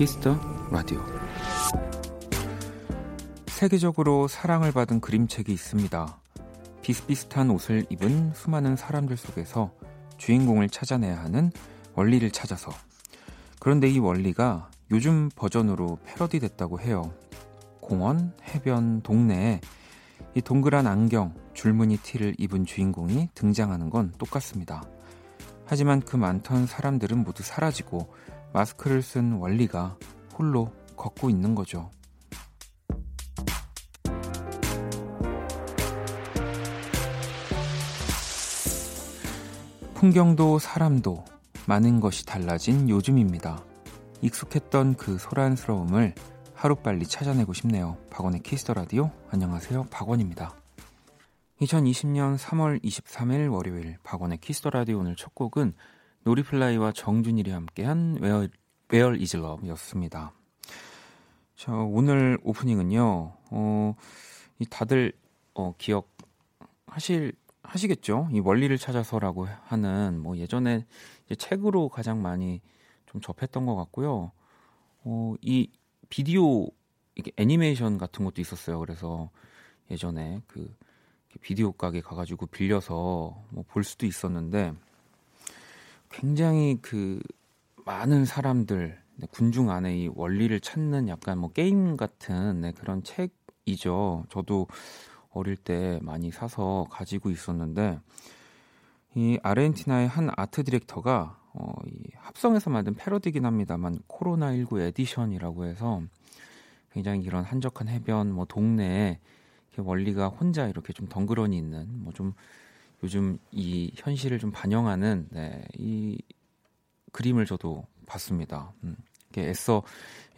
Kiss the Radio 세계적으로 사랑을 받은 그림책이 있습니다. 비슷비슷한 옷을 입은 수많은 사람들 속에서 주인공을 찾아내야 하는 월리를 찾아서 그런데 이 월리가 요즘 버전으로 패러디 됐다고 해요. 공원, 해변, 동네에 이 동그란 안경, 줄무늬 티를 입은 주인공이 등장하는 건 똑같습니다. 하지만 그 많던 사람들은 모두 사라지고 마스크를 쓴 월리가 홀로 걷고 있는 거죠. 풍경도 사람도 많은 것이 달라진 요즘입니다. 익숙했던 그 소란스러움을 하루빨리 찾아내고 싶네요. 박원의 Kiss the Radio. 안녕하세요. 박원입니다. 2020년 3월 23일 월요일 박원의 Kiss the Radio 오늘 첫 곡은 노리플라이와 정준일이 함께한 Where is Love였습니다. 자, 오늘 오프닝은요. 어, 이 다들 어, 기억하실 하시겠죠? 이 월리를 찾아서라고 하는 뭐 예전에 책으로 가장 많이 좀 접했던 것 같고요. 어, 이 비디오 이게 애니메이션 같은 것도 있었어요. 그래서 예전에 그 비디오 가게 가가지고 빌려서 뭐 볼 수도 있었는데 굉장히 그 많은 사람들 네, 군중 안에 이 월리를 찾는 약간 뭐 게임 같은 네, 그런 책이죠. 저도 어릴 때 많이 사서 가지고 있었는데 이 아르헨티나의 한 art director가 어, 이 합성해서 만든 패러디긴 합니다만 코로나19 edition이라고 해서 굉장히 이런 한적한 해변 뭐 동네에 원리가 혼자 이렇게 좀 덩그러니 있는 뭐좀 요즘 이 현실을 좀 반영하는 네, 이 그림을 저도 봤습니다. 음, 애써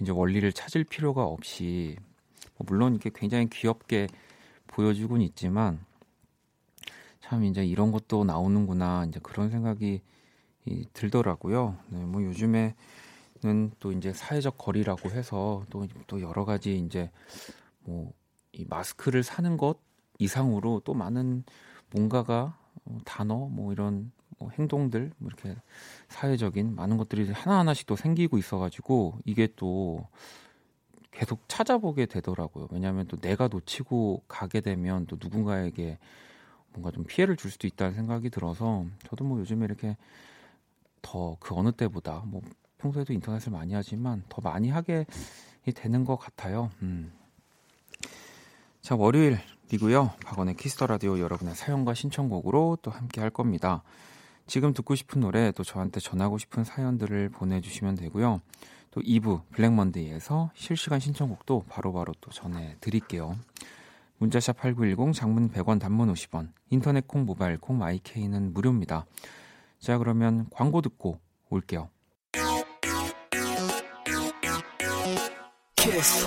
이제 원리를 찾을 필요가 없이 뭐 물론 이게 굉장히 귀엽게 보여주곤 있지만 참 이제 이런 것도 나오는구나 이제 그런 생각이 이, 들더라고요. 네, 뭐 요즘에는 또 이제 사회적 거리라고 해서 또, 또 여러 가지 이제 뭐 이 마스크를 사는 것 이상으로 또 많은 뭔가가 어, 단어 뭐 이런 뭐 행동들 뭐 이렇게 사회적인 많은 것들이 하나 하나씩 또 생기고 있어가지고 이게 또 계속 찾아보게 되더라고요. 왜냐하면 또 내가 놓치고 가게 되면 또 누군가에게 뭔가 좀 피해를 줄 수도 있다는 생각이 들어서 저도 뭐 요즘에 이렇게 더 그 어느 때보다 뭐 평소에도 인터넷을 많이 하지만 더 많이 하게 되는 것 같아요. 음. 자 월요일이고요. 박원의 Kiss the Radio 여러분의 사연과 신청곡으로 또 함께 할 겁니다. 지금 듣고 싶은 노래 또 저한테 전하고 싶은 사연들을 보내주시면 되고요. 또 2부 Black Monday에서 실시간 신청곡도 바로바로 또 전해드릴게요. 문자 샵 8910 장문 100원 단문 50원 인터넷 콩 모바일 콩 My K는 무료입니다. 자 그러면 광고 듣고 올게요. 키스.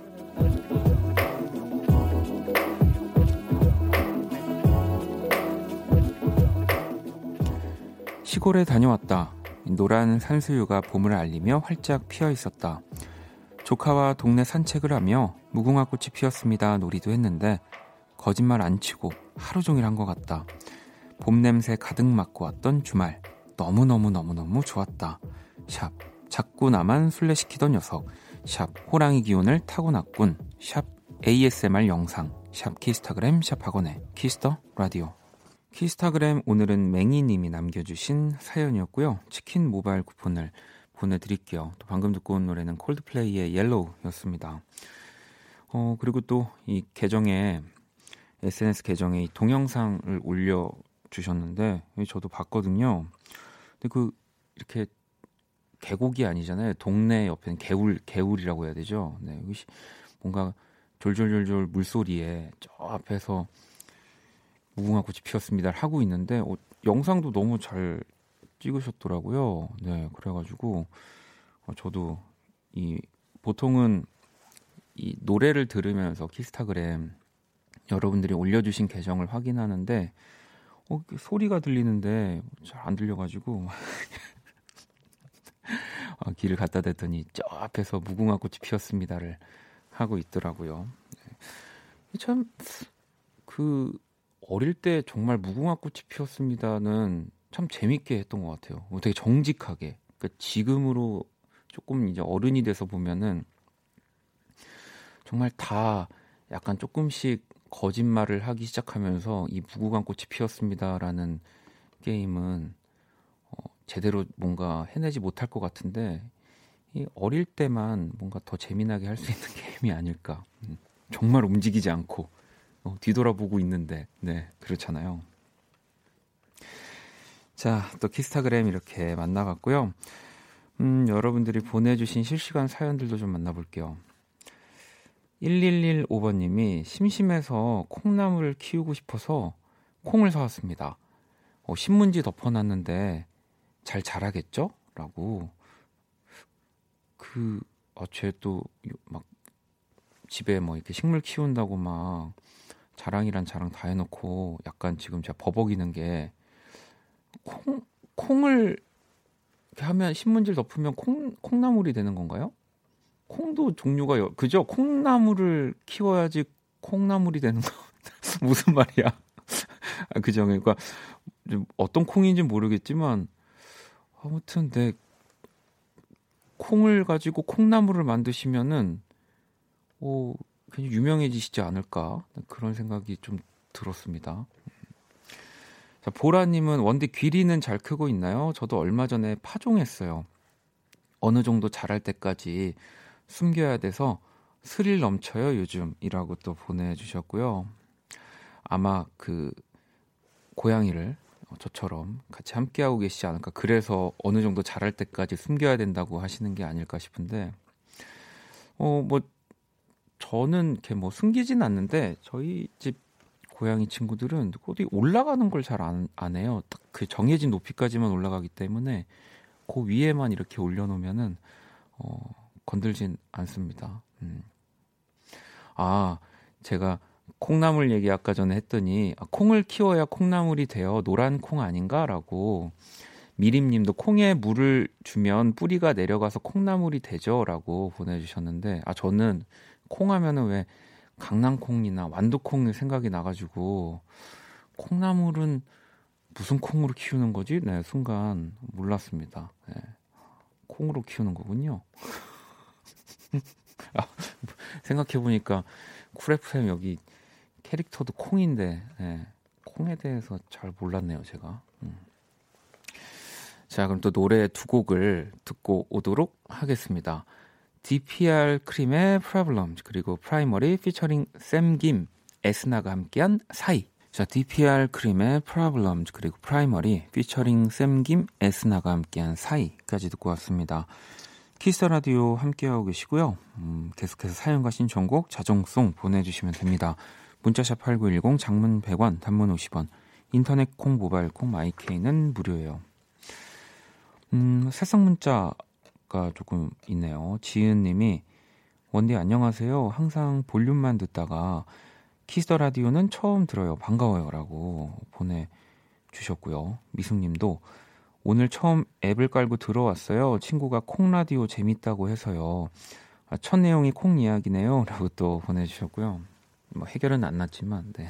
시골에 다녀왔다. 노란 산수유가 봄을 알리며 활짝 피어 있었다. 조카와 동네 산책을 하며 무궁화 꽃이 피었습니다. 놀이도 했는데 거짓말 안 치고 하루 종일 한 것 같다. 봄 냄새 가득 맡고 왔던 주말. 너무너무너무너무 좋았다. 샵. 자꾸 나만 술래시키던 녀석. 샵. 호랑이 기운을 타고났군. 샵. ASMR 영상. 샵 키스타그램 샵 박원의 Kiss the Radio. 키스타그램 오늘은 맹이님이 남겨주신 사연이었고요. 치킨 모바일 쿠폰을 보내드릴게요. 또 방금 듣고 온 노래는 콜드플레이의 Yellow였습니다. 어, 그리고 또 이 계정에 SNS 계정에 이 동영상을 올려 주셨는데 저도 봤거든요. 근데 그 이렇게 계곡이 아니잖아요. 동네 옆에는 개울 개울이라고 해야 되죠. 네, 뭔가 졸졸졸졸 물소리에 저 앞에서 무궁화 꽃이 피었습니다 하고 있는데 어, 영상도 너무 잘 찍으셨더라고요. 네, 그래가지고 어, 저도 이 보통은 이 노래를 들으면서 키스타그램 여러분들이 올려주신 계정을 확인하는데 어, 소리가 들리는데 잘 안 들려가지고 어, 길을 갖다 댔더니 저 앞에서 무궁화 꽃이 피었습니다를 하고 있더라고요. 네. 참그 어릴 때 정말 무궁화 꽃이 피었습니다는 참 재밌게 했던 것 같아요. 뭐 되게 정직하게. 그러니까 지금으로 조금 이제 어른이 돼서 보면은 정말 다 약간 조금씩 거짓말을 하기 시작하면서 이 무궁화 꽃이 피었습니다라는 게임은 어, 제대로 뭔가 해내지 못할 것 같은데 이 어릴 때만 뭔가 더 재미나게 할 수 있는 게임이 아닐까. 음, 정말 움직이지 않고 어, 뒤돌아보고 있는데, 네, 그렇잖아요. 자, 또 키스타그램 이렇게 만나봤고요. 음, 여러분들이 보내주신 실시간 사연들도 좀 만나볼게요. 1115번님이 심심해서 콩나물을 키우고 싶어서 콩을 사왔습니다. 어, 신문지 덮어놨는데 잘 자라겠죠? 라고. 그, 어, 쟤또 막 집에 뭐 이렇게 식물 키운다고 막 자랑이란 자랑 다 해놓고 약간 지금 제가 버벅이는 게 콩, 콩을 이렇게 하면 신문지를 덮으면 콩, 콩나물이 되는 건가요? 콩도 종류가 여, 그죠? 콩나물을 키워야지 콩나물이 되는 거 무슨 말이야? 아, 그죠? 그러니까 어떤 콩인지 모르겠지만 아무튼 내 콩을 가지고 콩나물을 만드시면은 오 굉장히 유명해지시지 않을까 그런 생각이 좀 들었습니다. 자, 보라님은 원디 귀리는 잘 크고 있나요? 저도 얼마 전에 파종했어요. 어느 정도 자랄 때까지 숨겨야 돼서 스릴 넘쳐요 요즘이라고 또 보내주셨고요. 아마 그 고양이를 저처럼 같이 함께하고 계시지 않을까. 그래서 어느 정도 자랄 때까지 숨겨야 된다고 하시는 게 아닐까 싶은데, 어, 뭐, 저는 이렇게 뭐 숨기진 않는데 저희 집 고양이 친구들은 어디 올라가는 걸 잘 안 안 해요. 딱 그 정해진 높이까지만 올라가기 때문에 그 위에만 이렇게 올려놓으면은 어, 건들진 않습니다. 음. 아 제가 콩나물 얘기 아까 전에 했더니 아, 콩을 키워야 콩나물이 되어 노란 콩 아닌가라고 미림님도 콩에 물을 주면 뿌리가 내려가서 콩나물이 되죠라고 보내주셨는데 아 저는 콩 하면은 왜 강낭콩이나 완두콩이 생각이 나가지고 콩나물은 무슨 콩으로 키우는 거지? 네, 순간 몰랐습니다. 네. 콩으로 키우는 거군요. 아, 생각해보니까 쿨FM 여기 캐릭터도 콩인데, 네, 콩에 대해서 잘 몰랐네요, 제가. 음. 자, 그럼 또 노래 두 곡을 듣고 오도록 하겠습니다. DPR 크림의 Problem 그리고 프라이머리 피처링 샘김 에스나가 함께한 사이 자 DPR 크림의 Problem 그리고 프라이머리 피처링 샘김 에스나가 함께한 사이까지 듣고 왔습니다. 키스 라디오 함께하고 계시고요. 음, 계속해서 사연과 신청곡 자정송 보내주시면 됩니다. 문자샵 8910 장문 100원 단문 50원 인터넷 콩 모바일 콩 my K는 무료예요. 음, 새싹 문자 가 조금 있네요. 지은 님이 원디 안녕하세요. 항상 볼륨만 듣다가 키스 더 라디오는 처음 들어요. 반가워요라고 보내 주셨고요. 미숙 님도 오늘 처음 앱을 깔고 들어왔어요. 친구가 콩 라디오 재밌다고 해서요. 아, 첫 내용이 콩 이야기네요.라고 또 보내 주셨고요. 뭐 해결은 안 났지만 네.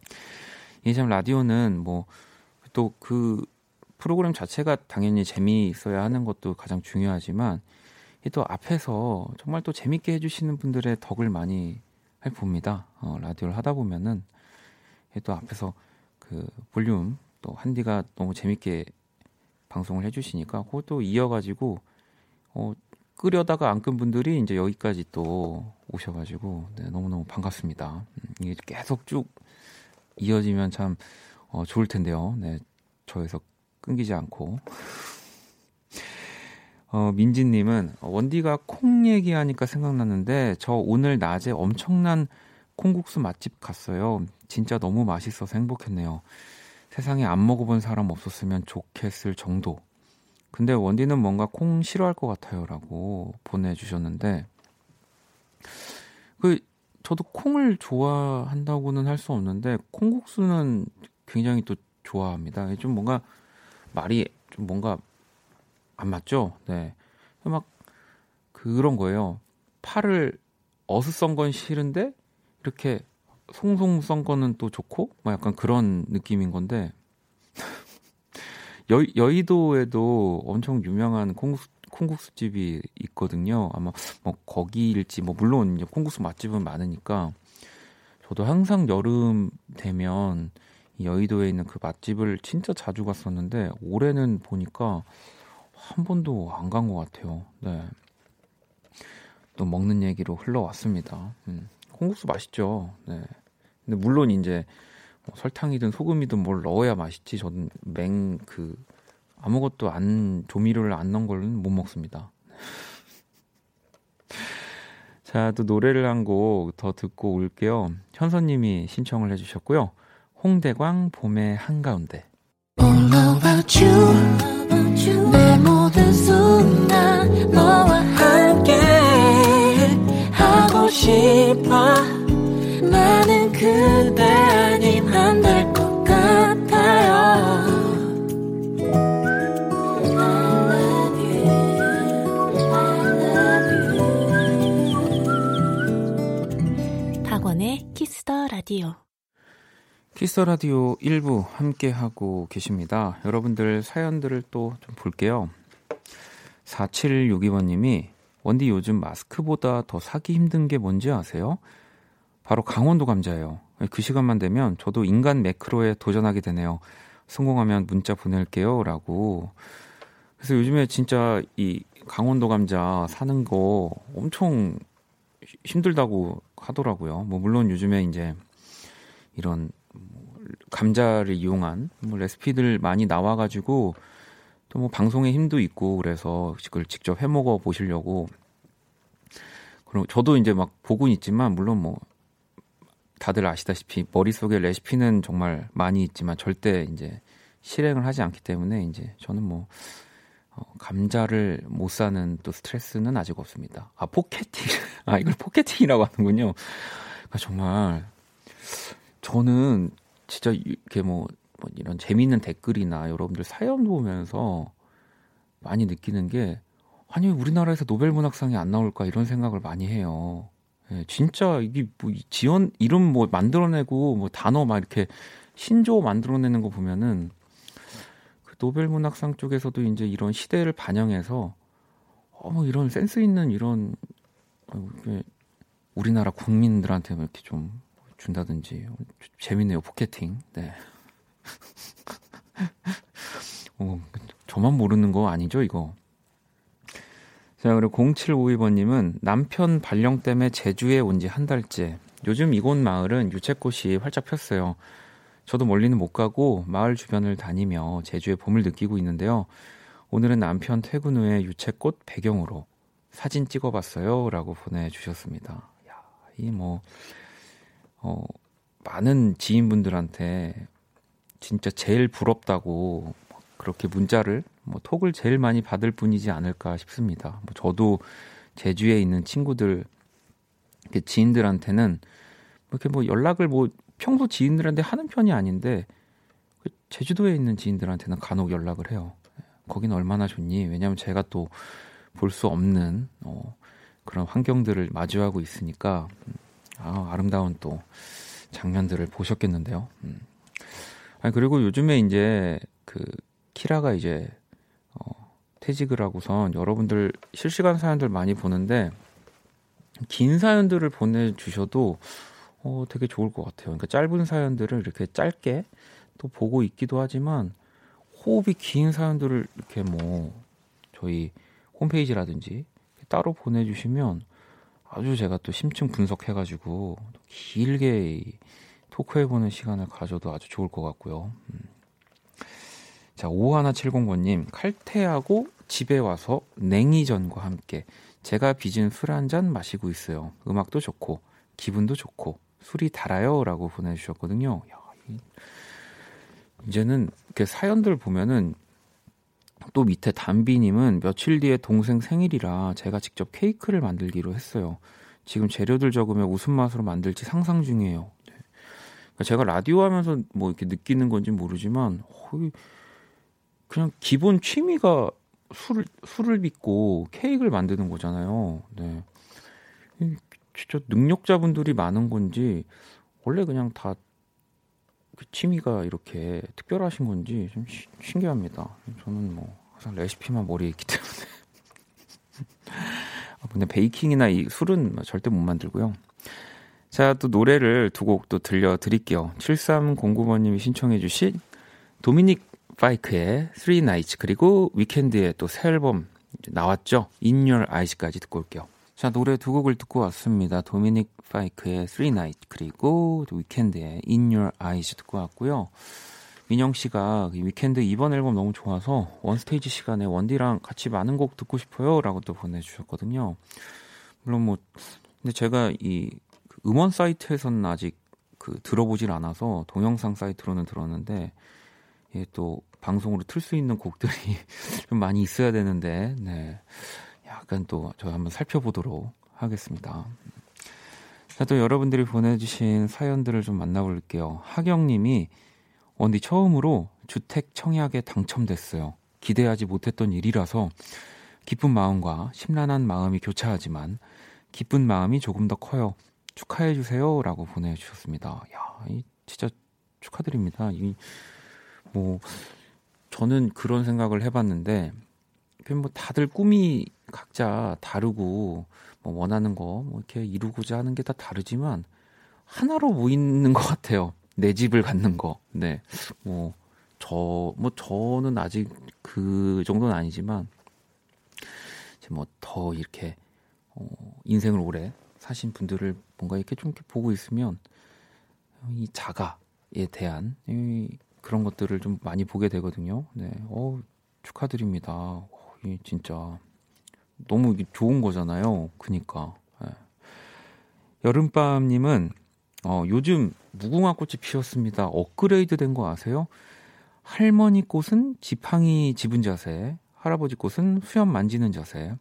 이게 참 라디오는 뭐 또 그 프로그램 자체가 당연히 재미있어야 하는 것도 가장 중요하지만 또 앞에서 정말 또 재밌게 해주시는 분들의 덕을 많이 봅니다. 어, 라디오를 하다 보면은 또 앞에서 그 볼륨 또 한디가 너무 재밌게 방송을 해주시니까 그것도 이어가지고 어, 끄려다가 안 끈 분들이 이제 여기까지 또 오셔가지고 네, 너무너무 반갑습니다. 음, 이게 계속 쭉 이어지면 참 어, 좋을 텐데요. 네, 저에서 끊기지 않고. 어, 민지님은 원디가 콩 얘기하니까 생각났는데 저 오늘 낮에 엄청난 콩국수 맛집 갔어요. 진짜 너무 맛있어서 행복했네요. 세상에 안 먹어본 사람 없었으면 좋겠을 정도. 근데 원디는 뭔가 콩 싫어할 것 같아요라고 보내주셨는데 그 저도 콩을 좋아한다고는 할 수 없는데 콩국수는 굉장히 또 좋아합니다. 좀 뭔가 말이 좀 뭔가 안 맞죠? 네. 막 그런 거예요. 팔을 어슷 썬건 싫은데 이렇게 송송 썬 거는 또 좋고 뭐 약간 그런 느낌인 건데 여, 여의도에도 엄청 유명한 콩국수, 콩국수 집이 있거든요. 아마 뭐 거기일지 뭐 물론 콩국수 맛집은 많으니까 저도 항상 여름 되면 여의도에 있는 그 맛집을 진짜 자주 갔었는데 올해는 보니까 한 번도 안 간 것 같아요. 네. 또 먹는 얘기로 흘러왔습니다. 음. 콩국수 맛있죠. 네. 근데 물론 이제 뭐 설탕이든 소금이든 뭘 넣어야 맛있지. 저는 맹 그 아무것도 안 조미료를 안 넣은 걸는 못 먹습니다. 자, 또 노래를 한 곡 더 듣고 올게요. 현선님이 신청을 해주셨고요. 홍대광 봄의 한가운데. All about you. 내 모든 순간 너와 함께 하고 싶어. 나는 그대 아님 안될것 같아요. 박원의 키스 더 라디오. 키스 라디오 1부 함께 하고 계십니다. 여러분들 사연들을 또 좀 볼게요. 4762번 님이 원디 요즘 마스크보다 더 사기 힘든 게 뭔지 아세요? 바로 강원도 감자예요. 그 시간만 되면 저도 인간 매크로에 도전하게 되네요. 성공하면 문자 보낼게요. 라고. 그래서 요즘에 진짜 이 강원도 감자 사는 거 엄청 힘들다고 하더라고요. 뭐, 물론 요즘에 이제 이런 감자를 이용한 뭐 레시피들 많이 나와가지고 또 뭐 방송의 힘도 있고 그래서 그걸 직접 해 먹어 보시려고 그럼 저도 이제 막 보고 있지만 물론 뭐 다들 아시다시피 머릿속에 레시피는 정말 많이 있지만 절대 이제 실행을 하지 않기 때문에 이제 저는 뭐 어, 감자를 못 사는 또 스트레스는 아직 없습니다. 아 포켓팅 아 이걸 포켓팅이라고 하는군요. 그러니까 정말 저는 진짜 이렇게 뭐, 뭐 이런 재미있는 댓글이나 여러분들 사연 보면서 많이 느끼는 게 아니 우리나라에서 노벨 문학상이 안 나올까 이런 생각을 많이 해요. 예, 진짜 이게 뭐 지원 이름 뭐 만들어내고 뭐 단어 막 이렇게 신조 만들어내는 거 보면은 그 노벨 문학상 쪽에서도 이제 이런 시대를 반영해서 어뭐 이런 센스 있는 이런 어, 우리나라 국민들한테 뭐 이렇게 좀 준다든지 재밌네요 포켓팅. 네. 어, 저만 모르는 거 아니죠 이거? 자 그리고 0752번님은 남편 발령 때문에 제주에 온 지 한 달째. 요즘 이곳 마을은 유채꽃이 활짝 폈어요. 저도 멀리는 못 가고 마을 주변을 다니며 제주의 봄을 느끼고 있는데요. 오늘은 남편 퇴근 후에 유채꽃 배경으로 사진 찍어봤어요. 라고 보내주셨습니다. 야, 이 뭐, 어, 많은 지인분들한테 진짜 제일 부럽다고 그렇게 문자를 뭐 톡을 제일 많이 받을 뿐이지 않을까 싶습니다. 뭐 저도 제주에 있는 친구들 지인들한테는 이렇게 뭐 연락을 뭐 평소 지인들한테 하는 편이 아닌데 그 제주도에 있는 지인들한테는 간혹 연락을 해요. 거기는 얼마나 좋니? 왜냐하면 제가 또 볼 수 없는 어, 그런 환경들을 마주하고 있으니까 음, 아, 아름다운 또 장면들을 보셨겠는데요. 음. 아니, 그리고 요즘에 이제 그 키라가 이제 어, 퇴직을 하고선 여러분들 실시간 사연들 많이 보는데 긴 사연들을 보내주셔도 어, 되게 좋을 것 같아요. 그러니까 짧은 사연들을 이렇게 짧게 또 보고 있기도 하지만 호흡이 긴 사연들을 이렇게 뭐 저희 홈페이지라든지 따로 보내주시면 아주 제가 또 심층 분석해가지고 길게 토크해보는 시간을 가져도 아주 좋을 것 같고요. 음. 자, 5170번님, 칼퇴하고 집에 와서 냉이전과 함께 제가 빚은 술 한 잔 마시고 있어요. 음악도 좋고, 기분도 좋고, 술이 달아요. 라고 보내주셨거든요. 야, 이제는 사연들 보면은 또 밑에 담비님은 며칠 뒤에 동생 생일이라 제가 직접 케이크를 만들기로 했어요. 지금 재료들 적으면 무슨 맛으로 만들지 상상 중이에요. 네. 그러니까 제가 라디오 하면서 뭐 이렇게 느끼는 건지 모르지만 그냥 기본 취미가 술, 술을 빚고 케이크를 만드는 거잖아요. 네. 진짜 능력자분들이 많은 건지 원래 그냥 다 그 취미가 이렇게 특별하신 건지 좀 시, 신기합니다. 저는 뭐 항상 레시피만 머리에 있기 때문에. 아, 근데 베이킹이나 이 술은 절대 못 만들고요. 자, 또 노래를 두 곡 또 들려드릴게요. 7309번님이 신청해주신 도미닉 파이크의 Three Nights 그리고 위켄드의 또 새 앨범 나왔죠. In Your Eyes까지 듣고 올게요. 자 노래 두 곡을 듣고 왔습니다. 도미닉 파이크의 Three Nights 그리고 위켄드의 In Your Eyes 듣고 왔고요. 민영 씨가 위켄드 이번 앨범 너무 좋아서 원스테이지 시간에 원디랑 같이 많은 곡 듣고 싶어요라고 또 보내주셨거든요. 물론 뭐 근데 제가 이그 음원 사이트에서는 아직 그 들어보질 않아서 동영상 사이트로는 들었는데 예, 또 방송으로 틀 수 있는 곡들이 좀 많이 있어야 되는데, 네. 약간 또저 한번 살펴보도록 하겠습니다. 자, 또 여러분들이 보내주신 사연들을 좀 만나볼게요. 하경님이 언디 처음으로 주택 청약에 당첨됐어요. 기대하지 못했던 일이라서 기쁜 마음과 심란한 마음이 교차하지만 기쁜 마음이 조금 더 커요. 축하해 주세요라고 보내주셨습니다. 야, 이 진짜 축하드립니다. 이 뭐 저는 그런 생각을 해봤는데 뭐 다들 꿈이 각자 다르고 뭐 원하는 거 뭐 이렇게 이루고자 하는 게 다 다르지만 하나로 모이는 것 같아요. 내 집을 갖는 거. 네. 뭐, 저, 뭐, 저는 아직 그 정도는 아니지만, 이제 뭐, 더 이렇게, 어, 인생을 오래 사신 분들을 뭔가 이렇게 좀 이렇게 보고 있으면, 이 자가에 대한 이 그런 것들을 좀 많이 보게 되거든요. 네, 어 축하드립니다. 어, 이 진짜 너무 좋은 거잖아요. 그니까. 네. 여름밤님은 어, 요즘 무궁화 꽃이 피었습니다. 업그레이드 된 거 아세요? 할머니 꽃은 지팡이 집은 자세, 할아버지 꽃은 수염 만지는 자세,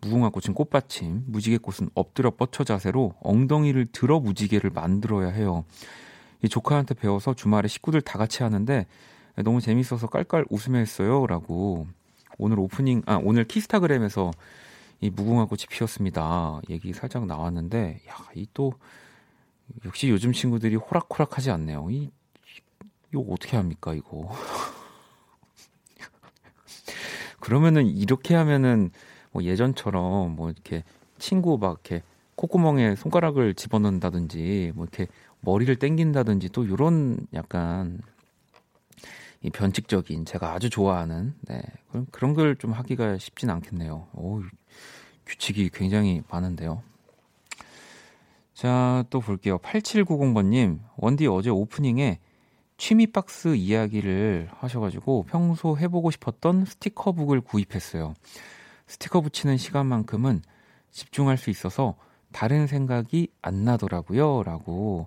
무궁화 꽃은 꽃받침, 무지개 꽃은 엎드려 뻗쳐 자세로 엉덩이를 들어 무지개를 만들어야 해요. 이 조카한테 배워서 주말에 식구들 다 같이 하는데 너무 재밌어서 깔깔 웃으며 했어요. 라고 오늘 오프닝, 아, 오늘 키스타그램에서 이 무궁화 꽃이 피었습니다. 얘기 살짝 나왔는데, 야, 이 또, 역시 요즘 친구들이 호락호락 하지 않네요. 이, 이거 어떻게 합니까, 이거. 그러면은 이렇게 하면은 뭐 예전처럼 뭐 이렇게 친구 막 이렇게 콧구멍에 손가락을 집어넣는다든지 뭐 이렇게 머리를 땡긴다든지 또 이런 약간 이 변칙적인 제가 아주 좋아하는 네, 그런 그런 걸 좀 하기가 쉽진 않겠네요. 오, 규칙이 굉장히 많은데요. 자, 또 볼게요. 8790번님, 원디 어제 오프닝에 취미 박스 이야기를 하셔가지고 평소 해보고 싶었던 스티커북을 구입했어요. 스티커 붙이는 시간만큼은 집중할 수 있어서 다른 생각이 안 나더라고요. 라고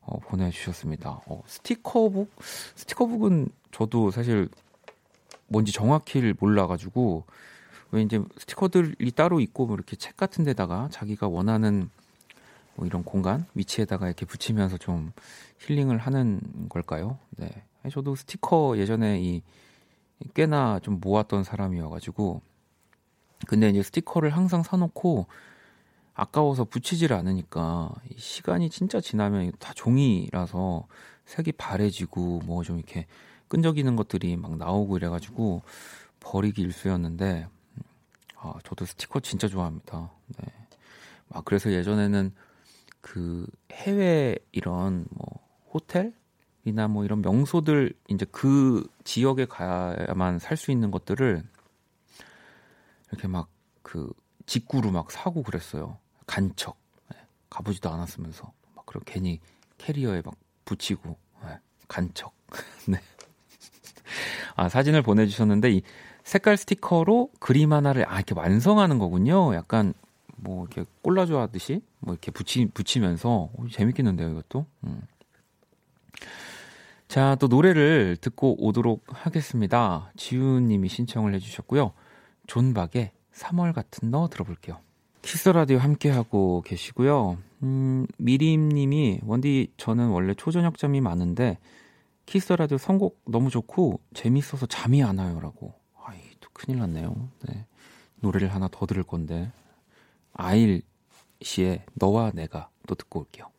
어, 보내주셨습니다. 어, 스티커북? 스티커북은 저도 사실 뭔지 정확히를 몰라가지고, 왜 이제 스티커들이 따로 있고, 뭐 이렇게 책 같은 데다가 자기가 원하는 뭐 이런 공간, 위치에다가 이렇게 붙이면서 좀 힐링을 하는 걸까요? 네. 저도 스티커 예전에 이 꽤나 좀 모았던 사람이어가지고, 근데 이제 스티커를 항상 사놓고, 아까워서 붙이질 않으니까 시간이 진짜 지나면 다 종이라서 색이 바래지고 뭐 좀 이렇게 끈적이는 것들이 막 나오고 이래가지고 버리기 일쑤였는데 아 저도 스티커 진짜 좋아합니다. 네. 아 그래서 예전에는 그 해외 이런 뭐 호텔이나 뭐 이런 명소들 이제 그 지역에 가야만 살 수 있는 것들을 이렇게 막 그 직구로 막 사고 그랬어요. 간척 네, 가보지도 않았으면서 막 그런 괜히 캐리어에 막 붙이고 네, 간척 네. 아 사진을 보내주셨는데 이 색깔 스티커로 그림 하나를 아 이렇게 완성하는 거군요. 약간 뭐 이렇게 꼴라조 하듯이 뭐 이렇게 붙이 붙이면서 오, 재밌겠는데요 이것도. 음. 자, 또 노래를 듣고 오도록 하겠습니다. 지훈님이 신청을 해주셨고요. 존박의 3월 같은 너 들어볼게요. 키스 라디오 함께하고 계시고요. 음, 미림님이, 원디, 저는 원래 초저녁잠이 많은데, 키스 라디오 선곡 너무 좋고, 재밌어서 잠이 안 와요. 라고. 아이, 또 큰일 났네요. 네. 노래를 하나 더 들을 건데. 아일 씨의 너와 내가 또 듣고 올게요.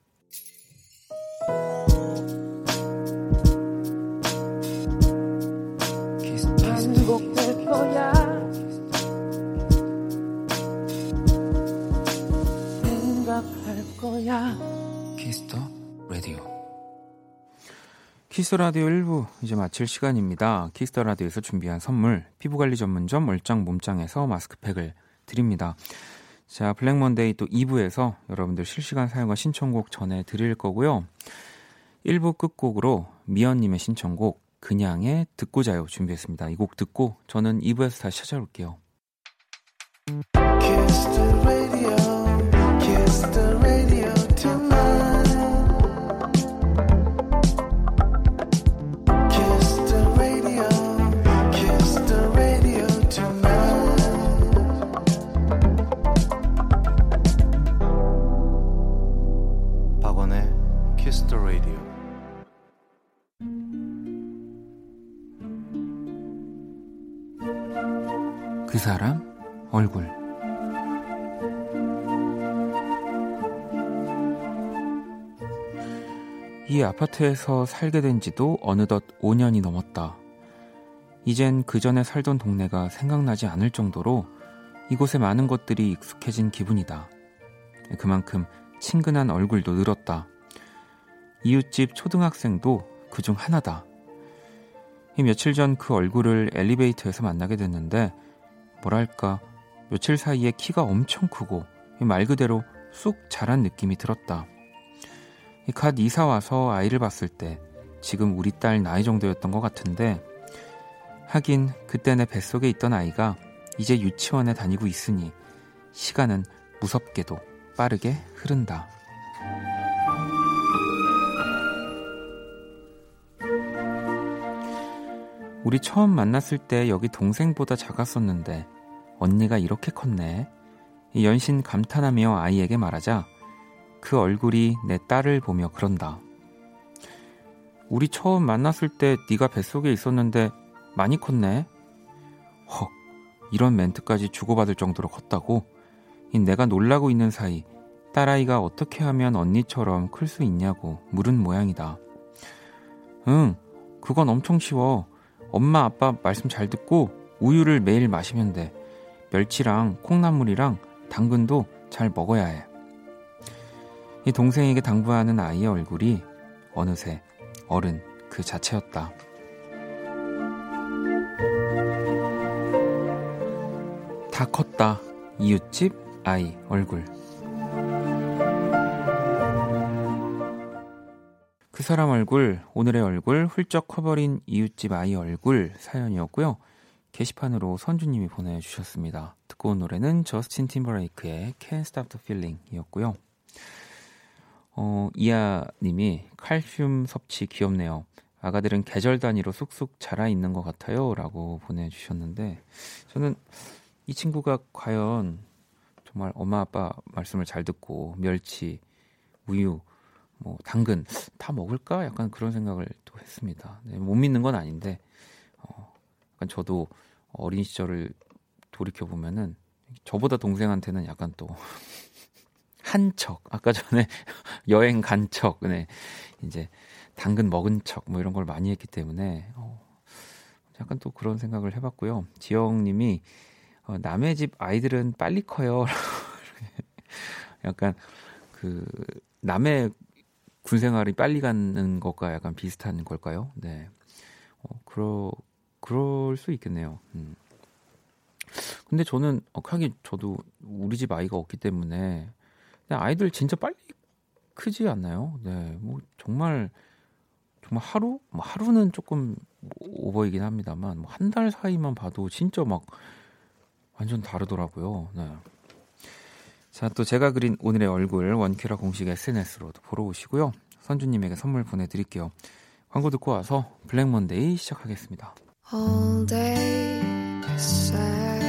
키스 라디오 1부 이제 마칠 시간입니다. 키스 더 라디오에서 준비한 선물 피부 관리 전문점 얼짱 몸짱에서 마스크팩을 드립니다. 자, 블랙 먼데이 또 2부에서 여러분들 실시간 사연과 신청곡 전해 드릴 거고요. 1부 끝곡으로 미연 님의 신청곡 그냥의 듣고 자요 준비했습니다. 이 곡 듣고 저는 2부에서 다시 찾아올게요. 사람 얼굴 이 아파트에서 살게 된 지도 어느덧 5년이 넘었다. 이젠 그 전에 살던 동네가 생각나지 않을 정도로 이곳에 많은 것들이 익숙해진 기분이다. 그만큼 친근한 얼굴도 늘었다. 이웃집 초등학생도 그중 하나다. 며칠 전 그 얼굴을 엘리베이터에서 만나게 됐는데 뭐랄까 며칠 사이에 키가 엄청 크고 말 그대로 쑥 자란 느낌이 들었다. 갓 이사 와서 아이를 봤을 때 지금 우리 딸 나이 정도였던 것 같은데 하긴 그때 내 뱃속에 있던 아이가 이제 유치원에 다니고 있으니 시간은 무섭게도 빠르게 흐른다. 우리 처음 만났을 때 여기 동생보다 작았었는데 언니가 이렇게 컸네. 연신 감탄하며 아이에게 말하자 그 얼굴이 내 딸을 보며 그런다. 우리 처음 만났을 때 네가 뱃속에 있었는데 많이 컸네. 헉, 이런 멘트까지 주고받을 정도로 컸다고? 내가 놀라고 있는 사이 딸아이가 어떻게 하면 언니처럼 클 수 있냐고 물은 모양이다. 응, 그건 엄청 쉬워. 엄마 아빠 말씀 잘 듣고 우유를 매일 마시면 돼. 멸치랑 콩나물이랑 당근도 잘 먹어야 해. 이 동생에게 당부하는 아이의 얼굴이 어느새 어른 그 자체였다. 다 컸다. 이웃집 아이 얼굴. 그 사람 얼굴, 오늘의 얼굴, 훌쩍 커버린 이웃집 아이 얼굴 사연이었고요. 게시판으로 선주님이 보내주셨습니다. 듣고 온 노래는 저스틴 팀버레이크의 Can't Stop the Feeling 이었고요. 어, 이하님이 칼슘 섭취 귀엽네요. 아가들은 계절 단위로 쑥쑥 자라 있는 것 같아요. 라고 보내주셨는데, 저는 이 친구가 과연 정말 엄마 아빠 말씀을 잘 듣고 멸치, 우유, 뭐 당근 다 먹을까 약간 그런 생각을 또 했습니다. 네, 못 믿는 건 아닌데 어, 약간 저도 어린 시절을 돌이켜 보면은 저보다 동생한테는 약간 또 한 척, 아까 전에 여행 간 척, 네, 이제 당근 먹은 척, 뭐 이런 걸 많이 했기 때문에 어, 약간 또 그런 생각을 해봤고요. 지영 님이 어, 남의 집 아이들은 빨리 커요. 약간 그 남의 군 생활이 빨리 가는 것과 약간 비슷한 걸까요? 네. 어, 그러, 그럴 수 있겠네요. 음. 근데 저는, 어, 하긴 저도 우리 집 아이가 없기 때문에, 아이들 진짜 빨리 크지 않나요? 네. 뭐, 정말, 정말 하루? 뭐 하루는 조금 오버이긴 합니다만, 뭐 한 달 사이만 봐도 진짜 막 완전 다르더라고요. 네. 자, 또 제가 그린 오늘의 얼굴 원큐라 공식 SNS로도 보러 오시고요. 선주님에게 선물 보내드릴게요. 광고 듣고 와서 블랙 먼데이 시작하겠습니다. all day sad,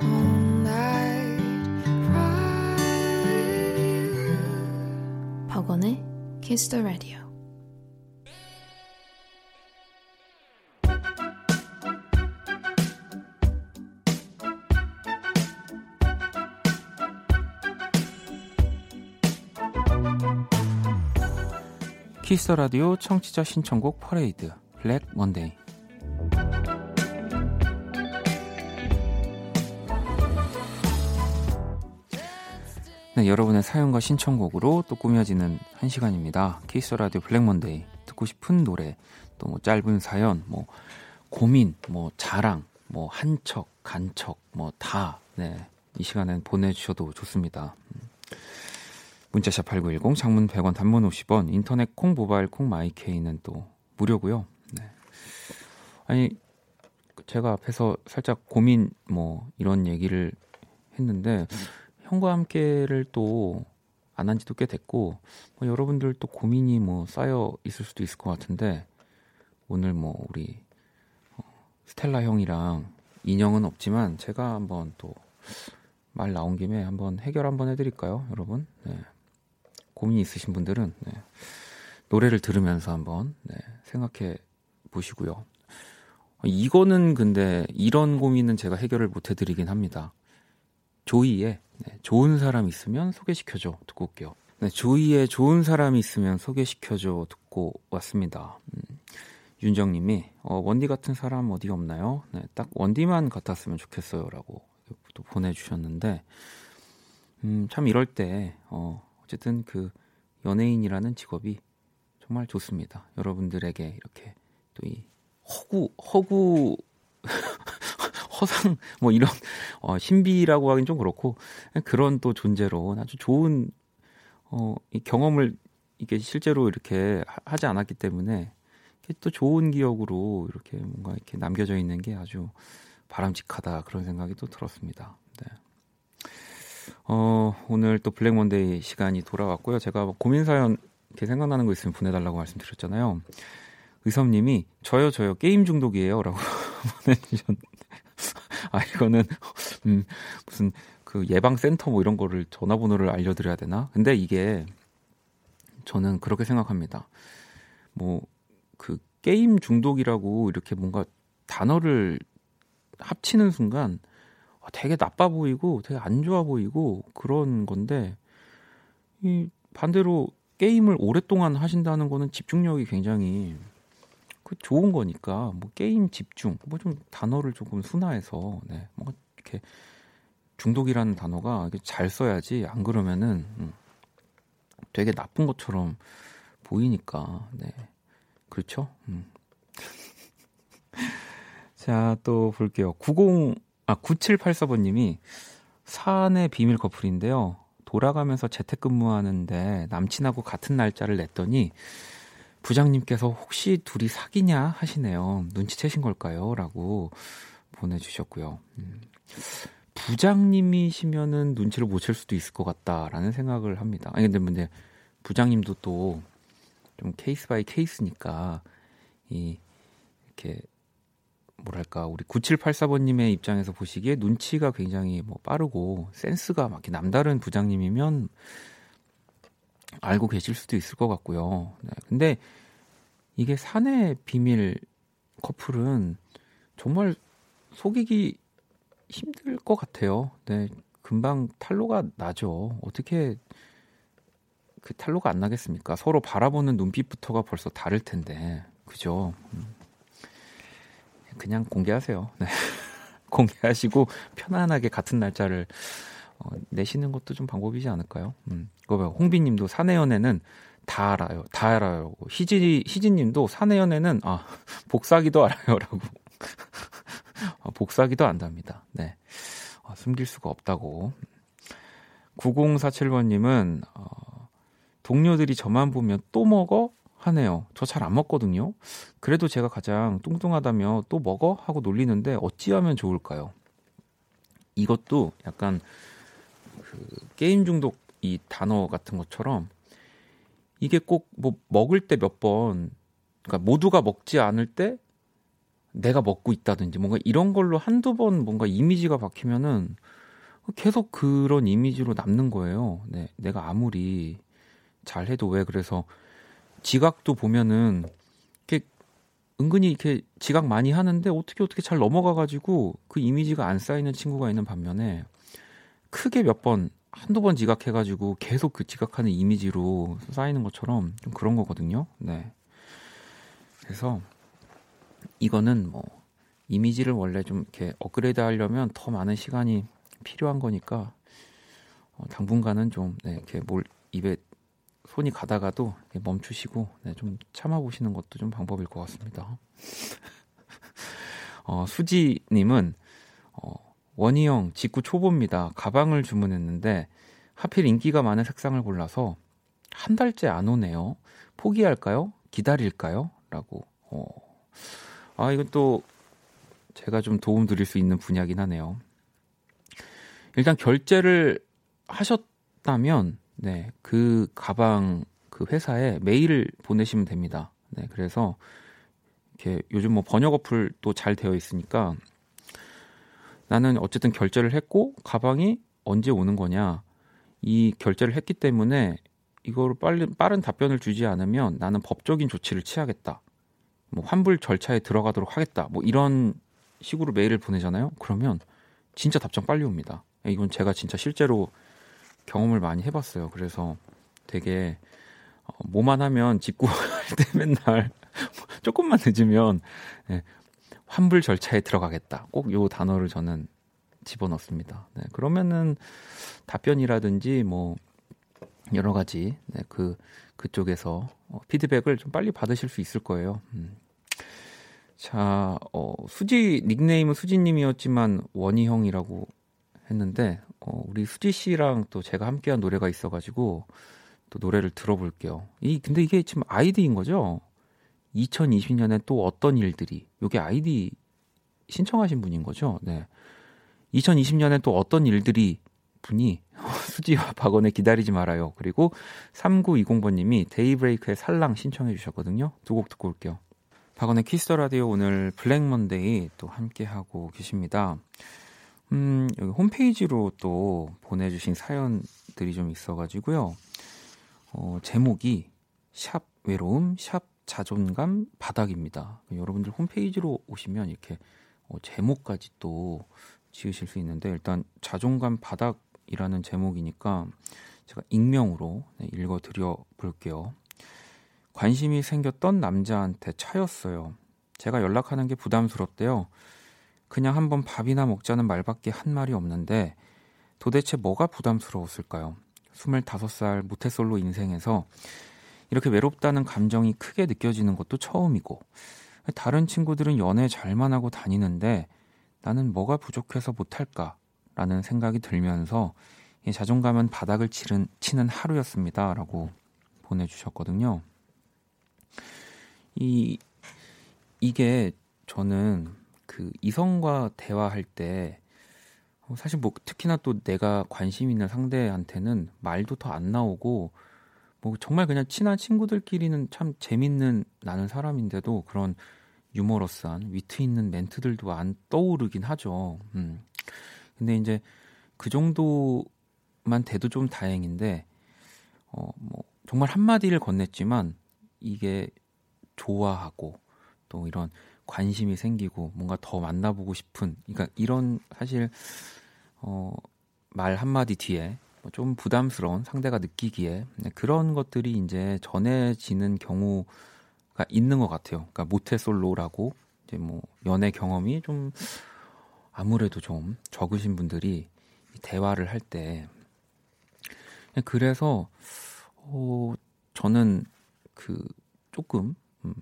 all night cry with you. 박원의 Kiss the Radio. 키스 터 라디오 청취자 신청곡 퍼레이드 블랙 먼데이 네, 여러분의 사연과 신청곡으로 또 꾸며지는 한 시간입니다. 키스 라디오 블랙 먼데이 듣고 싶은 노래 또 뭐 짧은 사연 뭐 고민 뭐 자랑 뭐 한척 간척 뭐 다 네. 이 시간엔 보내 주셔도 좋습니다. 음. 문자샵 8910 장문 100원 단문 50원 인터넷 콩 모바일 콩 my K는 또 무료고요. 네. 아니 제가 앞에서 살짝 고민 뭐 이런 얘기를 했는데 형과 함께를 또 안 한 지도 꽤 됐고 뭐 여러분들 또 고민이 뭐 쌓여 있을 수도 있을 것 같은데 오늘 뭐 우리 어, 스텔라 형이랑 인형은 없지만 제가 한번 또 말 나온 김에 한번 해결 한번 해드릴까요, 여러분? 네. 고민이 있으신 분들은 네. 노래를 들으면서 한번 네, 생각해 보시고요. 이거는 근데 이런 고민은 제가 해결을 못 해드리긴 합니다. 조이의 네, 좋은 사람 있으면 소개시켜줘 듣고 올게요. 네, 조이의 좋은 사람 있으면 소개시켜줘 듣고 왔습니다. 음, 윤정님이 어, 원디 같은 사람 어디 없나요? 네, 딱 원디만 같았으면 좋겠어요라고 또 보내주셨는데 음, 참 이럴 때 어, 어쨌든 그 연예인이라는 직업이 정말 좋습니다. 여러분들에게 이렇게 또 이 허구 허구 허상 뭐 이런 어, 신비라고 하긴 좀 그렇고 그런 또 존재로 아주 좋은 어, 이 경험을 이게 실제로 이렇게 하지 않았기 때문에 또 좋은 기억으로 이렇게 뭔가 이렇게 남겨져 있는 게 아주 바람직하다 그런 생각이 또 들었습니다. 네. 어, 오늘 또 블랙 먼데이 시간이 돌아왔고요. 제가 뭐 고민 사연 이렇게 생각나는 거 있으면 보내달라고 말씀드렸잖아요. 의섭님이 저요 저요 게임 중독이에요라고 보내주셨는데 아 이거는 음, 무슨 그 예방 센터 뭐 이런 거를 전화번호를 알려드려야 되나? 근데 이게 저는 그렇게 생각합니다. 뭐 그 게임 중독이라고 이렇게 뭔가 단어를 합치는 순간 아, 되게 나빠 보이고 되게 안 좋아 보이고 그런 건데 이 반대로 게임을 오랫동안 하신다는 거는 집중력이 굉장히 그 좋은 거니까 뭐 게임 집중 뭐 좀 단어를 조금 순화해서 네 뭔가 이렇게 중독이라는 단어가 잘 써야지 안 그러면은 음, 되게 나쁜 것처럼 보이니까 네 그렇죠 음. 자 또 볼게요 90 아, 9784번님이 사내 비밀 커플인데요. 돌아가면서 재택근무하는데 남친하고 같은 날짜를 냈더니 부장님께서 혹시 둘이 사귀냐 하시네요. 눈치채신 걸까요? 라고 보내주셨고요. 음, 부장님이시면은 눈치를 못 챌 수도 있을 것 같다라는 생각을 합니다. 아니, 근데, 근데 부장님도 또 좀 case by case니까 이 이렇게 뭐랄까 우리 9784번님의 입장에서 보시기에 눈치가 굉장히 뭐 빠르고 센스가 막 남다른 부장님이면 알고 계실 수도 있을 것 같고요. 네, 근데 이게 사내 비밀 커플은 정말 속이기 힘들 것 같아요. 네, 금방 탈로가 나죠. 어떻게 그 탈로가 안 나겠습니까? 서로 바라보는 눈빛부터가 벌써 다를 텐데, 그죠? 음. 그냥 공개하세요. 네. 공개하시고 편안하게 같은 날짜를 어, 내시는 것도 좀 방법이지 않을까요? 음. 이거 봐요. 홍비님도 사내 연애는 다 알아요. 다 알아요. 희지 희진님도 사내 연애는 아 복사기도 알아요라고. 아, 복사기도 안답니다. 네. 아, 숨길 수가 없다고. 9047번님은 어, 동료들이 저만 보면 또 먹어 하네요. 저 잘 안 먹거든요. 그래도 제가 가장 뚱뚱하다며 또 먹어? 하고 놀리는데 어찌하면 좋을까요? 이것도 약간 그 게임 중독 이 단어 같은 것처럼 이게 꼭 뭐 먹을 때 몇 번, 그러니까 모두가 먹지 않을 때 내가 먹고 있다든지 뭔가 이런 걸로 한두 번 뭔가 이미지가 박히면은 계속 그런 이미지로 남는 거예요. 네, 내가 아무리 잘해도 왜 그래서 지각도 보면은 이렇게 은근히 이렇게 지각 많이 하는데 어떻게 어떻게 잘 넘어가가지고 그 이미지가 안 쌓이는 친구가 있는 반면에 크게 몇 번 한두 번 지각해가지고 계속 그 지각하는 이미지로 쌓이는 것처럼 좀 그런 거거든요. 네. 그래서 이거는 뭐 이미지를 원래 좀 이렇게 업그레이드 하려면 더 많은 시간이 필요한 거니까 어, 당분간은 좀 네, 이렇게 뭘 입에 손이 가다가도 멈추시고 네, 좀 참아보시는 것도 좀 방법일 것 같습니다. 어, 수지님은 어, 원희 형 직구 초보입니다. 가방을 주문했는데 하필 인기가 많은 색상을 골라서 한 달째 안 오네요. 포기할까요? 기다릴까요? 라고. 어. 아, 이건 또 제가 좀 도움 드릴 수 있는 분야긴 하네요. 일단 결제를 하셨다면 네, 그 가방 그 회사에 메일을 보내시면 됩니다. 네, 그래서 이렇게 요즘 뭐 번역 어플도 잘 되어 있으니까 나는 어쨌든 결제를 했고 가방이 언제 오는 거냐 이 결제를 했기 때문에 이거를 빨리 빠른 답변을 주지 않으면 나는 법적인 조치를 취하겠다. 뭐 환불 절차에 들어가도록 하겠다. 뭐 이런 식으로 메일을 보내잖아요. 그러면 진짜 답장 빨리 옵니다. 이건 제가 진짜 실제로 경험을 많이 해봤어요. 그래서 되게 어, 뭐만 하면 직구 할 때 맨날 조금만 늦으면 네, 환불 절차에 들어가겠다. 꼭 요 단어를 저는 집어넣습니다. 네, 그러면은 답변이라든지 뭐 여러 가지 네, 그 그쪽에서 어, 피드백을 좀 빨리 받으실 수 있을 거예요. 음. 자, 어, 수지 닉네임은 수지님이었지만 원희 형이라고 했는데 어, 우리 수지 씨랑 또 제가 함께한 노래가 있어가지고 또 노래를 들어볼게요. 이 근데 이게 지금 아이디인 거죠? 2020년에 또 어떤 일들이 요게 아이디 신청하신 분인 거죠? 네. 2020년에 또 어떤 일들이 분이 수지와 박원의 기다리지 말아요. 그리고 3920번님이 데이브레이크의 살랑 신청해 주셨거든요. 두 곡 듣고 올게요. 박원의 키스 더 라디오 오늘 블랙 먼데이 또 함께 하고 계십니다. 음, 여기 홈페이지로 또 보내주신 사연들이 좀 있어가지고요. 어, 제목이 샵 외로움, 샵 자존감 바닥입니다. 여러분들 홈페이지로 오시면 이렇게 어, 제목까지 또 지으실 수 있는데 일단 자존감 바닥이라는 제목이니까 제가 익명으로 네, 읽어드려 볼게요. 관심이 생겼던 남자한테 차였어요. 제가 연락하는 게 부담스럽대요. 그냥 한번 밥이나 먹자는 말밖에 한 말이 없는데 도대체 뭐가 부담스러웠을까요? 25살 모태솔로 인생에서 이렇게 외롭다는 감정이 크게 느껴지는 것도 처음이고 다른 친구들은 연애 잘만 하고 다니는데 나는 뭐가 부족해서 못할까? 라는 생각이 들면서 자존감은 바닥을 치른, 치는 하루였습니다. 라고 보내주셨거든요. 이, 이게 저는 그 이성과 대화할 때 어, 사실 뭐 특히나 또 내가 관심 있는 상대한테는 말도 더 안 나오고 뭐 정말 그냥 친한 친구들끼리는 참 재밌는 나는 사람인데도 그런 유머러스한 위트 있는 멘트들도 안 떠오르긴 하죠. 음. 근데 이제 그 정도만 돼도 좀 다행인데 어 뭐 정말 한마디를 건넸지만 이게 좋아하고 또 이런 관심이 생기고 뭔가 더 만나보고 싶은 그러니까 이런 사실 어, 말 한 마디 뒤에 뭐좀 부담스러운 상대가 느끼기에 네, 그런 것들이 이제 전해지는 경우가 있는 것 같아요. 그러니까 모태솔로라고 이제 뭐 연애 경험이 좀 아무래도 좀 적으신 분들이 대화를 할 때 그래서 어, 저는 그 조금 음,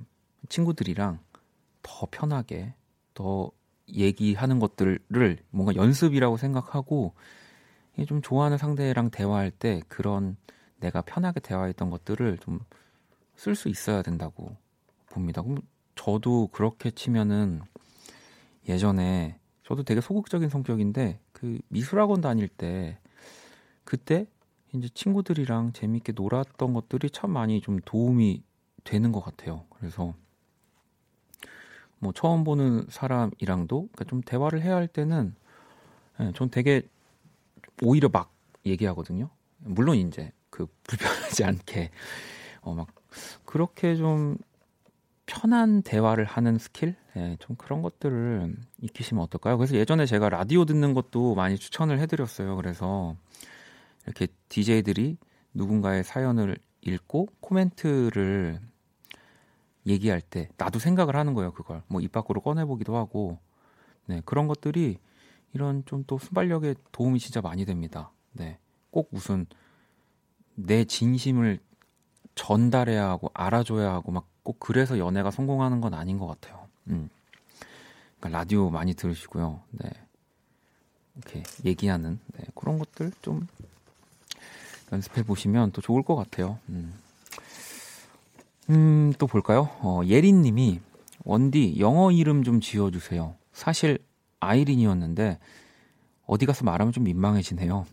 친구들이랑 더 편하게 더 얘기하는 것들을 뭔가 연습이라고 생각하고 좀 좋아하는 상대랑 대화할 때 그런 내가 편하게 대화했던 것들을 좀 쓸 수 있어야 된다고 봅니다. 그럼 저도 그렇게 치면은 예전에 저도 되게 소극적인 성격인데 그 미술학원 다닐 때 그때 이제 친구들이랑 재밌게 놀았던 것들이 참 많이 좀 도움이 되는 것 같아요. 그래서 뭐 처음 보는 사람이랑도 그러니까 좀 대화를 해야 할 때는 예, 전 되게 오히려 막 얘기하거든요. 물론 이제 그 불편하지 않게 어 막 그렇게 좀 편한 대화를 하는 스킬? 예, 좀 그런 것들을 익히시면 어떨까요? 그래서 예전에 제가 라디오 듣는 것도 많이 추천을 해드렸어요. 그래서 이렇게 DJ들이 누군가의 사연을 읽고 코멘트를 얘기할 때 나도 생각을 하는 거예요. 그걸 뭐 입 밖으로 꺼내보기도 하고 네 그런 것들이 이런 좀 또 순발력에 도움이 진짜 많이 됩니다. 네, 꼭 무슨 내 진심을 전달해야 하고 알아줘야 하고 막 꼭 그래서 연애가 성공하는 건 아닌 것 같아요. 음. 그러니까 라디오 많이 들으시고요. 네. 이렇게 얘기하는 네, 그런 것들 좀 연습해 보시면 또 좋을 것 같아요. 음, 음, 또 볼까요? 어, 예린 님이 원디 영어 이름 좀 지어 주세요. 사실 아이린이었는데 어디 가서 말하면 좀 민망해지네요.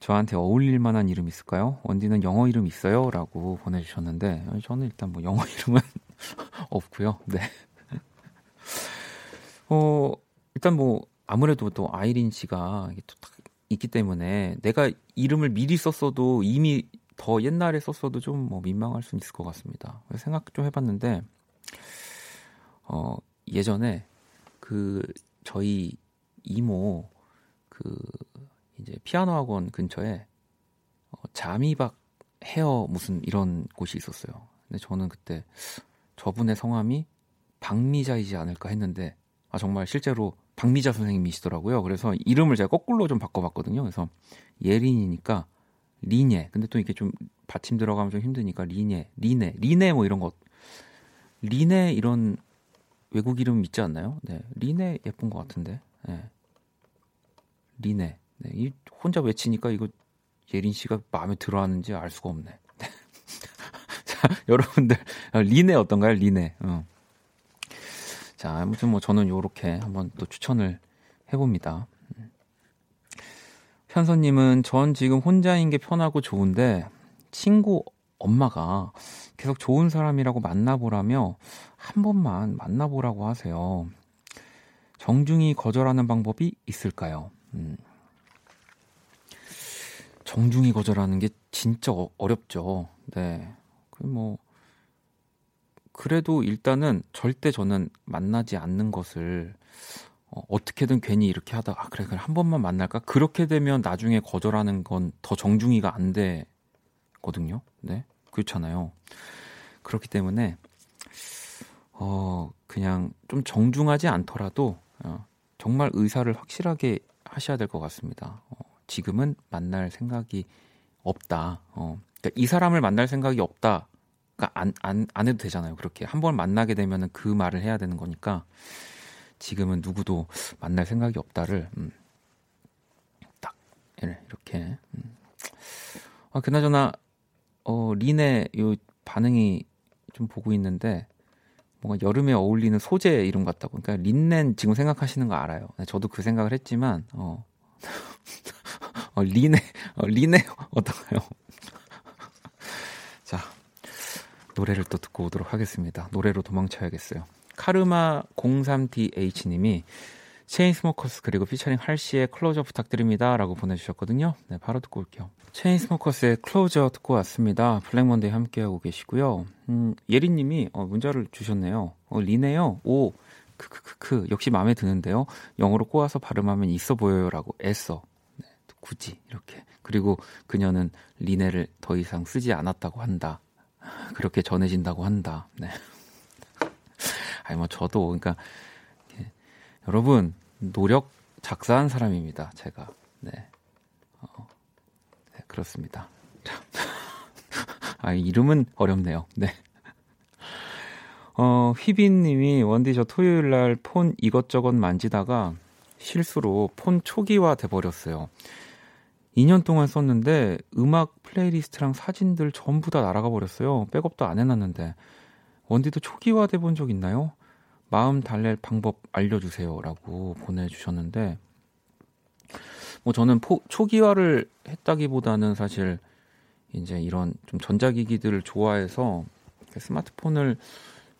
저한테 어울릴 만한 이름 있을까요? 원디는 영어 이름 있어요? 라고 보내주셨는데, 저는 일단 뭐 영어 이름은 없고요. 네. 어, 일단 뭐, 아무래도 또 아이린 씨가 또 있기 때문에 내가 이름을 미리 썼어도 이미 더 옛날에 썼어도 좀 뭐 민망할 수 있을 것 같습니다. 생각 좀 해봤는데, 어, 예전에 그 저희 이모 그 이제 피아노 학원 근처에 어, 자미박 헤어 무슨 이런 곳이 있었어요. 근데 저는 그때 저분의 성함이 박미자이지 않을까 했는데 아 정말 실제로 박미자 선생님이시더라고요. 그래서 이름을 제가 거꾸로 좀 바꿔봤거든요. 그래서 예린이니까 리네. 근데 또 이게 좀 받침 들어가면 좀 힘드니까 리네, 리네, 리네 뭐 이런 것. 리네 이런 외국 이름 있지 않나요? 네, 리네 예쁜 것 같은데. 네. 리네. 네, 이 혼자 외치니까 이거 예린 씨가 마음에 들어하는지 알 수가 없네. 자, 여러분들 리네 어떤가요? 리네. 어. 자, 아무튼 뭐 저는 요렇게 한번 또 추천을 해봅니다. 현서님은 전 지금 혼자인 게 편하고 좋은데 친구 엄마가 계속 좋은 사람이라고 만나보라며 한 번만 만나보라고 하세요. 정중히 거절하는 방법이 있을까요? 음. 정중히 거절하는 게 진짜 어, 어렵죠. 네. 그 뭐, 그래도 일단은 절대 저는 만나지 않는 것을 어, 어떻게든 괜히 이렇게 하다, 아, 그래, 그래, 한 번만 만날까? 그렇게 되면 나중에 거절하는 건 더 정중히가 안 되거든요. 네. 그렇잖아요. 그렇기 때문에, 어, 그냥 좀 정중하지 않더라도, 어, 정말 의사를 확실하게 하셔야 될 것 같습니다. 어, 지금은 만날 생각이 없다. 어, 그러니까 이 사람을 만날 생각이 없다. 그러니까 안, 안, 안 해도 되잖아요. 그렇게 한 번 만나게 되면은 그 말을 해야 되는 거니까 지금은 누구도 만날 생각이 없다를 음, 딱 이렇게 음. 아, 그나저나 어, 린의 요 반응이 좀 보고 있는데 뭔가 여름에 어울리는 소재 이름 같다고. 그러니까 린넨 지금 생각하시는 거 알아요. 네, 저도 그 생각을 했지만 어, 어 린네 어, 린네 어떤가요? 자 노래를 또 듣고 오도록 하겠습니다. 노래로 도망쳐야겠어요. 카르마 03DH님이 체인스모커스 그리고 피처링 할시의 Closer 부탁드립니다 라고 보내주셨거든요. 네, 바로 듣고 올게요. 체인스모커스의 Closer 듣고 왔습니다. 블랙먼데이 함께하고 계시고요. 음, 예리님이 어, 문자를 주셨네요. 어, 리네요. 오, 크크크크 역시 마음에 드는데요. 영어로 꼬아서 발음하면 있어 보여요 라고 애써. 네, 굳이 이렇게. 그리고 그녀는 리네를 더 이상 쓰지 않았다고 한다. 그렇게 전해진다고 한다. 네. 아니 뭐 저도 그러니까 여러분 노력 작사한 사람입니다. 제가 네, 어, 네 그렇습니다. 아 이름은 어렵네요. 네. 어, 휘빈님이 원디 저 토요일 날 폰 이것저것 만지다가 실수로 폰 초기화 돼 버렸어요. 2년 동안 썼는데 음악 playlist랑 사진들 전부 다 날아가 버렸어요. 백업도 안 해놨는데 원디도 초기화 돼 본 적 있나요? 마음 달랠 방법 알려주세요라고 보내주셨는데 뭐 저는 포, 초기화를 했다기보다는 사실 이제 이런 좀 전자기기들을 좋아해서 스마트폰을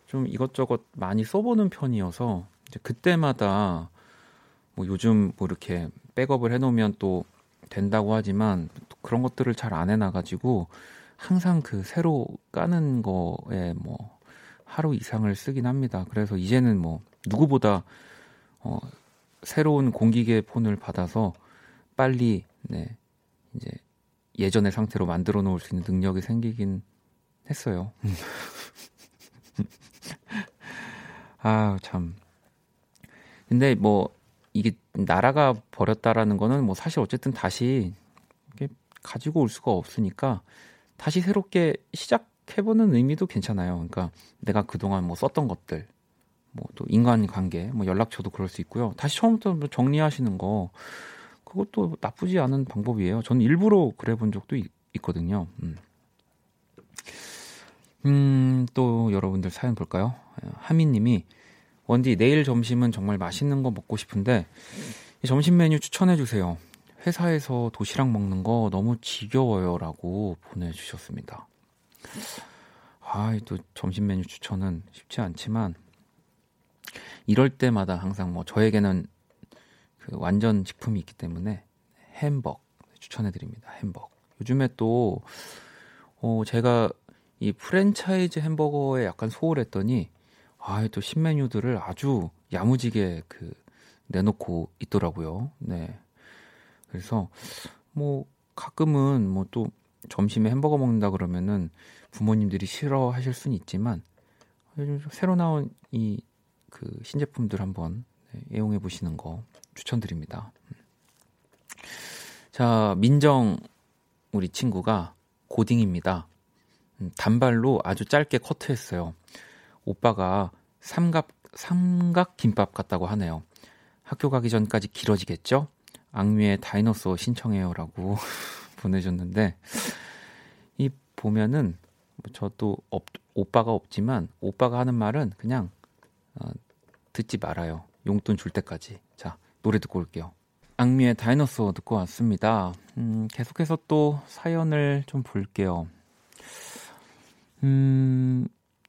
좀 이것저것 많이 써보는 편이어서 이제 그때마다 뭐 요즘 뭐 이렇게 백업을 해놓으면 또 된다고 하지만 그런 것들을 잘 안 해놔가지고 항상 그 새로 까는 거에 뭐 하루 이상을 쓰긴 합니다. 그래서 이제는 뭐 누구보다 어 새로운 공기계 폰을 받아서 빨리 네 이제 예전의 상태로 만들어 놓을 수 있는 능력이 생기긴 했어요. 아, 참. 근데 뭐 이게 나라가 버렸다라는 거는 뭐 사실 어쨌든 다시 가지고 올 수가 없으니까 다시 새롭게 시작 해보는 의미도 괜찮아요. 그러니까 내가 그동안 뭐 썼던 것들, 뭐 또 인간관계, 뭐 연락처도 그럴 수 있고요. 다시 처음부터 뭐 정리하시는 거 그것도 나쁘지 않은 방법이에요. 저는 일부러 그래본 적도 있, 거든요 음. 음, 또 여러분들 사연 볼까요? 하미님이 원디 내일 점심은 정말 맛있는 거 먹고 싶은데 점심 메뉴 추천해 주세요. 회사에서 도시락 먹는 거 너무 지겨워요라고 보내주셨습니다. 아, 또 점심 메뉴 추천은 쉽지 않지만 이럴 때마다 항상 뭐 저에게는 그 완전 식품이 있기 때문에 햄버거 추천해 드립니다. 햄버거. 요즘에 또 어, 제가 이 프랜차이즈 햄버거에 약간 소홀했더니 아, 또 신메뉴들을 아주 야무지게 그 내놓고 있더라고요. 네. 그래서 뭐 가끔은 뭐 또 점심에 햄버거 먹는다 그러면은 부모님들이 싫어하실 수는 있지만 새로 나온 이 그 신제품들 한번 네, 애용해 보시는 거 추천드립니다. 자, 민정 우리 친구가 고딩입니다. 음, 단발로 아주 짧게 커트했어요. 오빠가 삼각 삼각 김밥 같다고 하네요. 학교 가기 전까지 길어지겠죠? 악뮤의 다이너소 신청해요라고 보내줬는데 이 보면은 뭐 저도 없, 오빠가 없지만 오빠가 하는 말은 그냥 어, 듣지 말아요. 용돈 줄 때까지. 자 노래 듣고 올게요. 악뮤의 다이너소 듣고 왔습니다. 음, 계속해서 또 사연을 좀 볼게요. 음,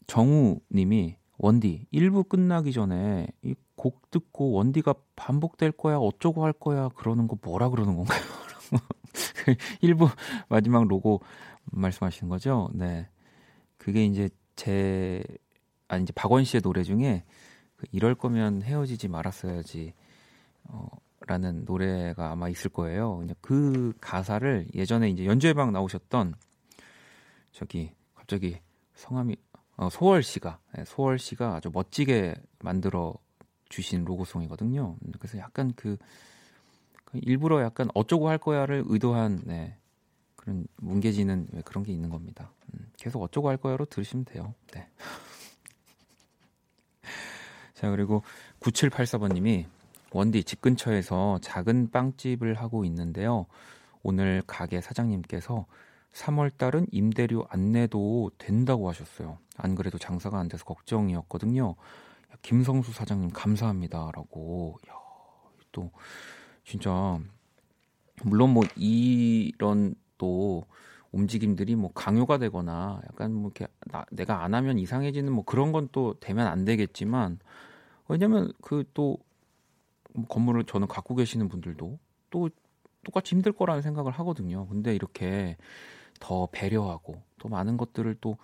정우 님이 원디 1부 끝나기 전에 이 곡 듣고 원디가 반복될 거야 어쩌고 할 거야 그러는 거 뭐라 그러는 건가요? 1부 마지막 로고 말씀하시는 거죠? 네. 그게 이제 제 아니 이제 박원 씨의 노래 중에 그 이럴 거면 헤어지지 말았어야지 어 라는 노래가 아마 있을 거예요. 그 가사를 예전에 이제 연주회방 나오셨던 저기 갑자기 성함이 어, 소월 씨가 네, 소월 씨가 아주 멋지게 만들어 주신 로고송이거든요. 그래서 약간 그, 그 일부러 약간 어쩌고 할 거야를 의도한 네, 그런 뭉개지는 그런 게 있는 겁니다. 음, 계속 어쩌고 할 거야로 들으시면 돼요. 네. 자 그리고 9784번님이 원디 집 근처에서 작은 빵집을 하고 있는데요. 오늘 가게 사장님께서 3월 달은 임대료 안 내도 된다고 하셨어요. 안 그래도 장사가 안 돼서 걱정이었거든요. 김성수 사장님 감사합니다라고. 야, 또 진짜 물론 뭐 이런 또 움직임들이 뭐 강요가 되거나 약간 뭐 이렇게 나, 내가 안 하면 이상해지는 뭐 그런 건 또 되면 안 되겠지만 왜냐면 그 또 건물을 저는 갖고 계시는 분들도 또 똑같이 힘들 거라는 생각을 하거든요. 근데 이렇게 더 배려하고 또 많은 것들을 또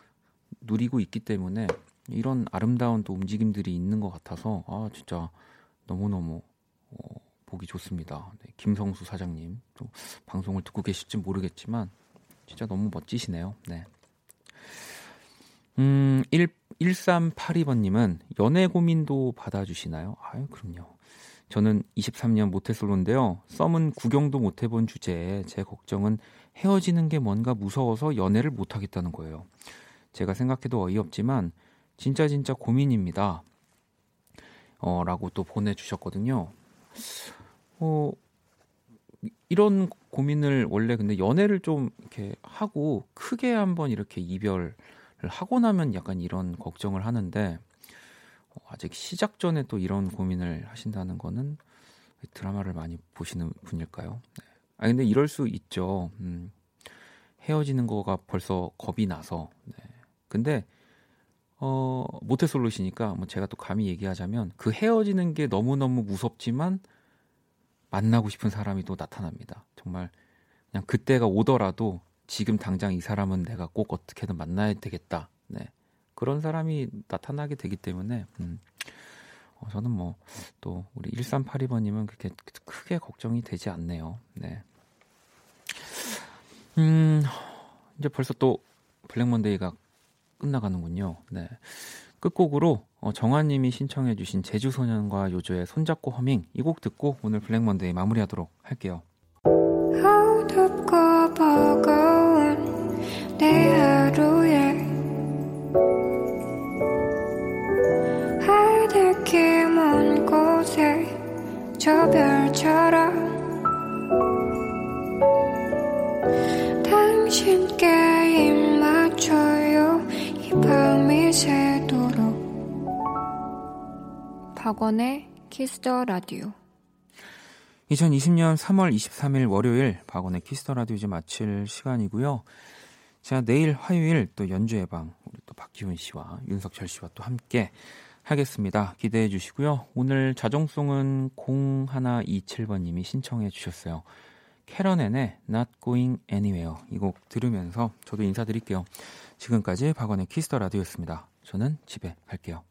누리고 있기 때문에 이런 아름다운 또 움직임들이 있는 것 같아서 아 진짜 너무너무 어, 보기 좋습니다. 네, 김성수 사장님 또 방송을 듣고 계실지 모르겠지만 진짜 너무 멋지시네요. 네. 음, 1, 1382번님은 연애 고민도 받아주시나요? 아유, 그럼요. 저는 23년 모태솔로인데요. 썸은 구경도 못 해본 주제에 제 걱정은 헤어지는 게 뭔가 무서워서 연애를 못 하겠다는 거예요. 제가 생각해도 어이없지만 진짜 진짜 고민입니다. 어, 라고 또 보내주셨거든요. 어, 이런 고민을 원래 근데 연애를 좀 이렇게 하고 크게 한번 이렇게 이별을 하고 나면 약간 이런 걱정을 하는데 어, 아직 시작 전에 또 이런 고민을 하신다는 거는 드라마를 많이 보시는 분일까요? 네. 아 근데 이럴 수 있죠. 음, 헤어지는 거가 벌써 겁이 나서. 네. 근데 어, 모태솔로시니까 뭐 제가 또 감히 얘기하자면 그 헤어지는 게 너무 너무 무섭지만 만나고 싶은 사람이 또 나타납니다. 정말 그냥 그때가 오더라도 지금 당장 이 사람은 내가 꼭 어떻게든 만나야 되겠다. 네. 그런 사람이 나타나게 되기 때문에 음. 어, 저는 뭐 또 우리 1382번님은 그렇게 크게 걱정이 되지 않네요. 네. 음, 이제 벌써 또 블랙 먼데이가 끝나가는군요. 네. 끝곡으로 어, 정환님이 신청해주신 제주소년과 요조의 손잡고 허밍 이 곡 듣고 오늘 블랙먼데이 마무리하도록 할게요. 저 별처럼 당신께 입 맞춰요 이 밤이 새도록 박원의 Kiss the Radio 2020년 3월 23일 월요일 박원의 Kiss the Radio 이제 마칠 시간이고요. 자, 내일 화요일 또 연주의 방 우리 또 박기훈 씨와 윤석철 씨와 또 함께 하겠습니다. 기대해 주시고요. 오늘 자정송은 0127번 님이 신청해 주셨어요. Keren Ann의 Not Going Anywhere 이 곡 들으면서 저도 인사드릴게요. 지금까지 박원의 Kiss the Radio였습니다. 저는 집에 갈게요.